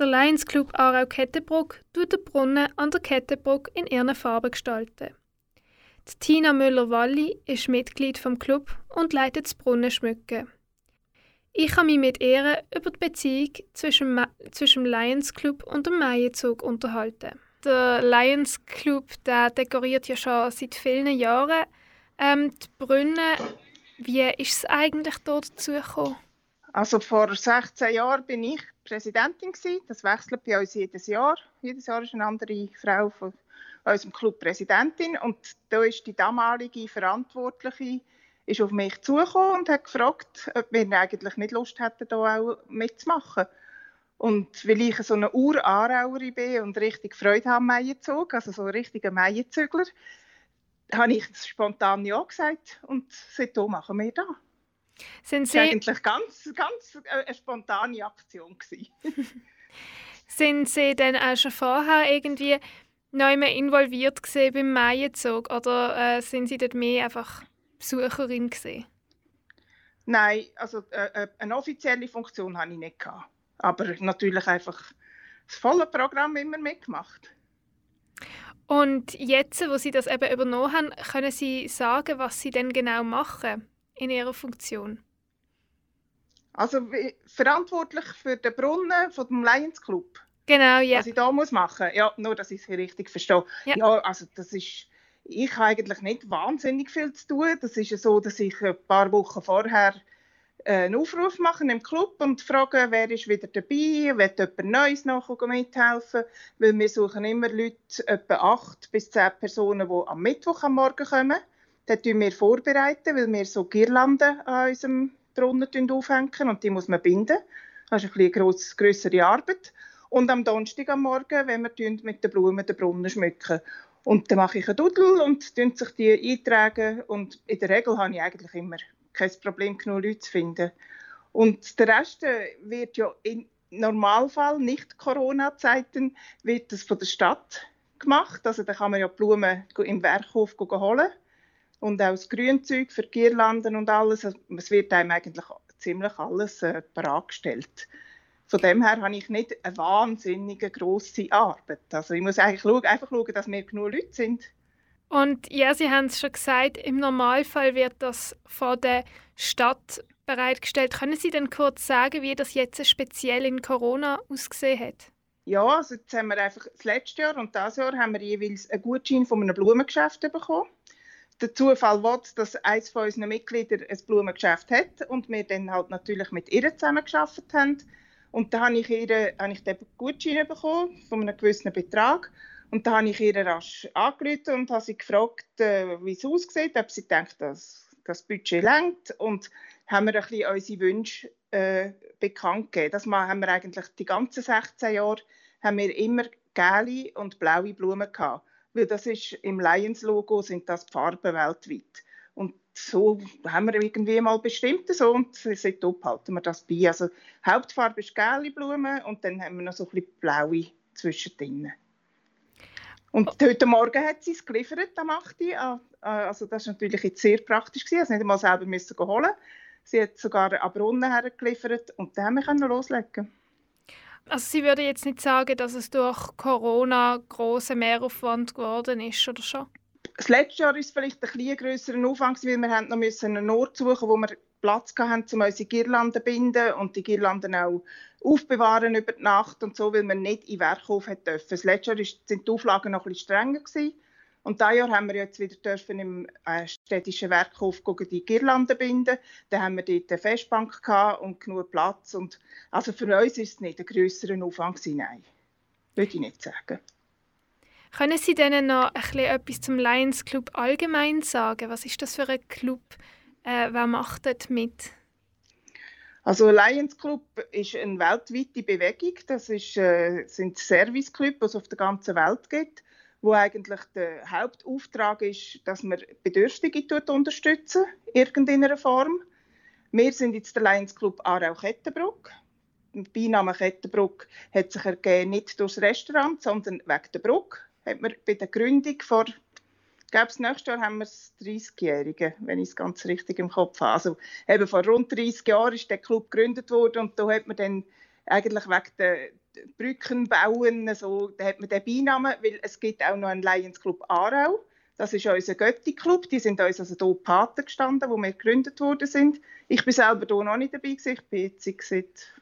Der Lions Club Aarau Kettenbruck tut den Brunnen an der Kettenbruck in ihren Farben gestalten. Die Tina Müller-Walli ist Mitglied vom Club und leitet das Brunnen schmücken. Ich habe mich mit ihr über die Beziehung zwischen, zwischen dem Lions Club und dem Maienzug unterhalten. Der Lions Club der dekoriert ja schon seit vielen Jahren ähm, die Brunnen. Wie ist es eigentlich dort dazu gekommen? Also vor 16 Jahren bin ich Präsidentin gewesen. Das wechselt bei uns jedes Jahr. Jedes Jahr ist eine andere Frau von unserem Club Präsidentin und da ist die damalige Verantwortliche ist auf mich zugekommen und hat gefragt, ob wir eigentlich nicht Lust hätten, da auch mitzumachen. Und weil ich so eine Ur-Aarauerin bin und richtig Freude habe am Meienzug, also so ein richtiger Meienzügler, habe ich spontan Ja gesagt und seitdem machen wir da. Sind Sie... Das war eigentlich ganz, ganz äh, eine spontane Aktion. Sind Sie denn auch schon vorher irgendwie neu mehr involviert beim Maienzug oder äh, sind Sie dort mehr einfach Besucherin gesehen? Nein, also äh, äh, eine offizielle Funktion habe ich nicht gehabt. Aber natürlich einfach das volle Programm immer mitgemacht. Und jetzt, wo Sie das eben übernommen haben, können Sie sagen, was Sie denn genau machen in Ihrer Funktion? Also verantwortlich für den Brunnen von dem Lions Club. Genau, ja. Was ich da muss machen, ja, nur, dass ich es richtig verstehe. Ja. ja, also das ist ich habe eigentlich nicht wahnsinnig viel zu tun. Das ist ja so, dass ich ein paar Wochen vorher äh, einen Aufruf mache im Club und frage, wer ist wieder dabei, will jemand Neues noch mithelfen, weil wir suchen immer Leute, etwa acht bis zehn Personen, die am Mittwoch am Morgen kommen. Das tun wir vorbereiten, weil wir so Girlanden an unserem Brunnen aufhängen und die muss man binden. Das ist eine etwas größere Arbeit. Und am Donnerstag am Morgen, wenn wir mit den Blumen den Brunnen schmücken. Und dann mache ich einen Doodle und sich die eintragen. Und in der Regel habe ich eigentlich immer kein Problem, genug Leute zu finden. Und der Rest äh, wird ja im Normalfall, nicht Corona-Zeiten, wird das von der Stadt gemacht. Also da kann man ja Blumen im Werkhof holen. Und auch das Grünzeug für Girlanden und alles. Also, es wird einem eigentlich ziemlich alles äh, bereitgestellt. Von dem her habe ich nicht eine wahnsinnig grosse Arbeit. Also ich muss eigentlich schauen, einfach schauen, dass wir genug Leute sind. Und ja, Sie haben es schon gesagt, im Normalfall wird das von der Stadt bereitgestellt. Können Sie denn kurz sagen, wie das jetzt speziell in Corona ausgesehen hat? Ja, also jetzt haben wir einfach das letzte Jahr und das Jahr haben wir jeweils einen Gutschein von einem Blumengeschäft bekommen. Der Zufall will, dass eines von unseren Mitgliedern ein Blumengeschäft hat und wir dann halt natürlich mit ihr zusammengearbeitet haben und da habe ich, ihr, habe ich den Gutschein bekommen von einem gewissen Betrag. Und da habe ich ihr rasch angerufen und habe sie gefragt, äh, wie es aussieht, ob sie denkt, dass das Budget längt und haben wir ein bisschen unsere Wünsche äh, bekannt gegeben. Das haben wir eigentlich die ganzen 16 Jahre haben wir immer gelbe und blaue Blumen gehabt, weil das ist im Lions Logo sind das die Farben weltweit so haben wir irgendwie mal bestimmt so und seitdem halten wir das bei. Also Hauptfarbe ist gelbe Blumen und dann haben wir noch so ein bisschen blaue zwischendrin. Und oh. heute Morgen hat sie es geliefert am 8. Also das war natürlich jetzt sehr praktisch. Gewesen. Also nicht einmal selber müssen holen. Sie hat sogar einen Brunnen hergeliefert und dann haben wir loslegen. Also Sie würde jetzt nicht sagen, dass es durch Corona große Mehraufwand geworden ist, oder schon? Das letzte Jahr war es vielleicht ein bisschen grösserer Aufwand, weil wir noch müssen einen Ort suchen wo wir Platz hatten, um unsere Girlanden zu binden und die Girlanden auch aufbewahren über die Nacht und so, weil wir nicht in Werkhof dürfen. Das letzte Jahr sind die Auflagen noch ein bisschen strenger gewesen. Und dieses Jahr haben wir jetzt wieder dürfen im äh, städtischen Werkhof die Girlanden binden. Dann haben wir dort eine Festbank und genug Platz. Und also für uns ist es nicht ein grösserer Aufwand gewesen, nein. Würde ich nicht sagen. Können Sie denn noch ein etwas zum Lions Club allgemein sagen? Was ist das für ein Club? Äh, wer macht dort mit? Also Lions Club ist eine weltweite Bewegung. Das ist, äh, sind Serviceclubs, die es auf der ganzen Welt gibt, wo eigentlich der Hauptauftrag ist, dass man Bedürftige unterstützen, in irgendeiner Form. Wir sind jetzt der Lions Club Aarau-Kettenbruck. Der Beiname Kettenbruck hat sich ergeben, nicht durch das Restaurant, sondern wegen der Brücke hat man bei der Gründung vor glaube, das nächste Jahr haben wir das 30-Jährige, wenn ich es ganz richtig im Kopf habe. Also eben vor rund 30 Jahren ist der Club gegründet worden und da hat man dann eigentlich wegen der Brücken bauen, so, da hat man den Beinamen, weil es gibt auch noch einen Lions Club Aarau. Das ist unser Götti-Club. Die sind uns also hier Paten gestanden, wo wir gegründet worden sind. Ich bin selber hier noch nicht dabei gewesen. Ich bin jetzt seit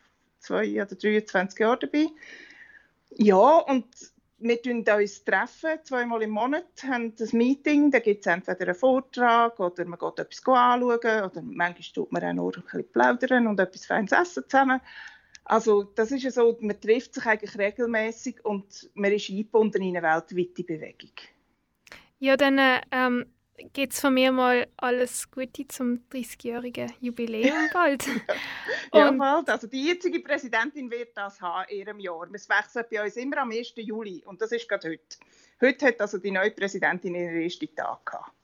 zwei oder 23 Jahren dabei. Ja, und wir treffen uns treffen, zweimal im Monat, haben ein Meeting, da gibt es entweder einen Vortrag oder man geht etwas anschauen oder manchmal tut man auch nur ein bisschen plaudern und etwas Feines essen zusammen. Also das ist ja so, man trifft sich eigentlich regelmäßig und man ist eingebunden in eine weltweite Bewegung. Ja, dann ähm, geht es von mir mal alles Gute zum 30-jährigen Jubiläum bald. ja, bald. Also die jetzige Präsidentin wird das haben in ihrem Jahr. Es wechselt bei uns immer am 1. Juli und das ist gerade heute. Heute hat also die neue Präsidentin ihren ersten Tag gehabt.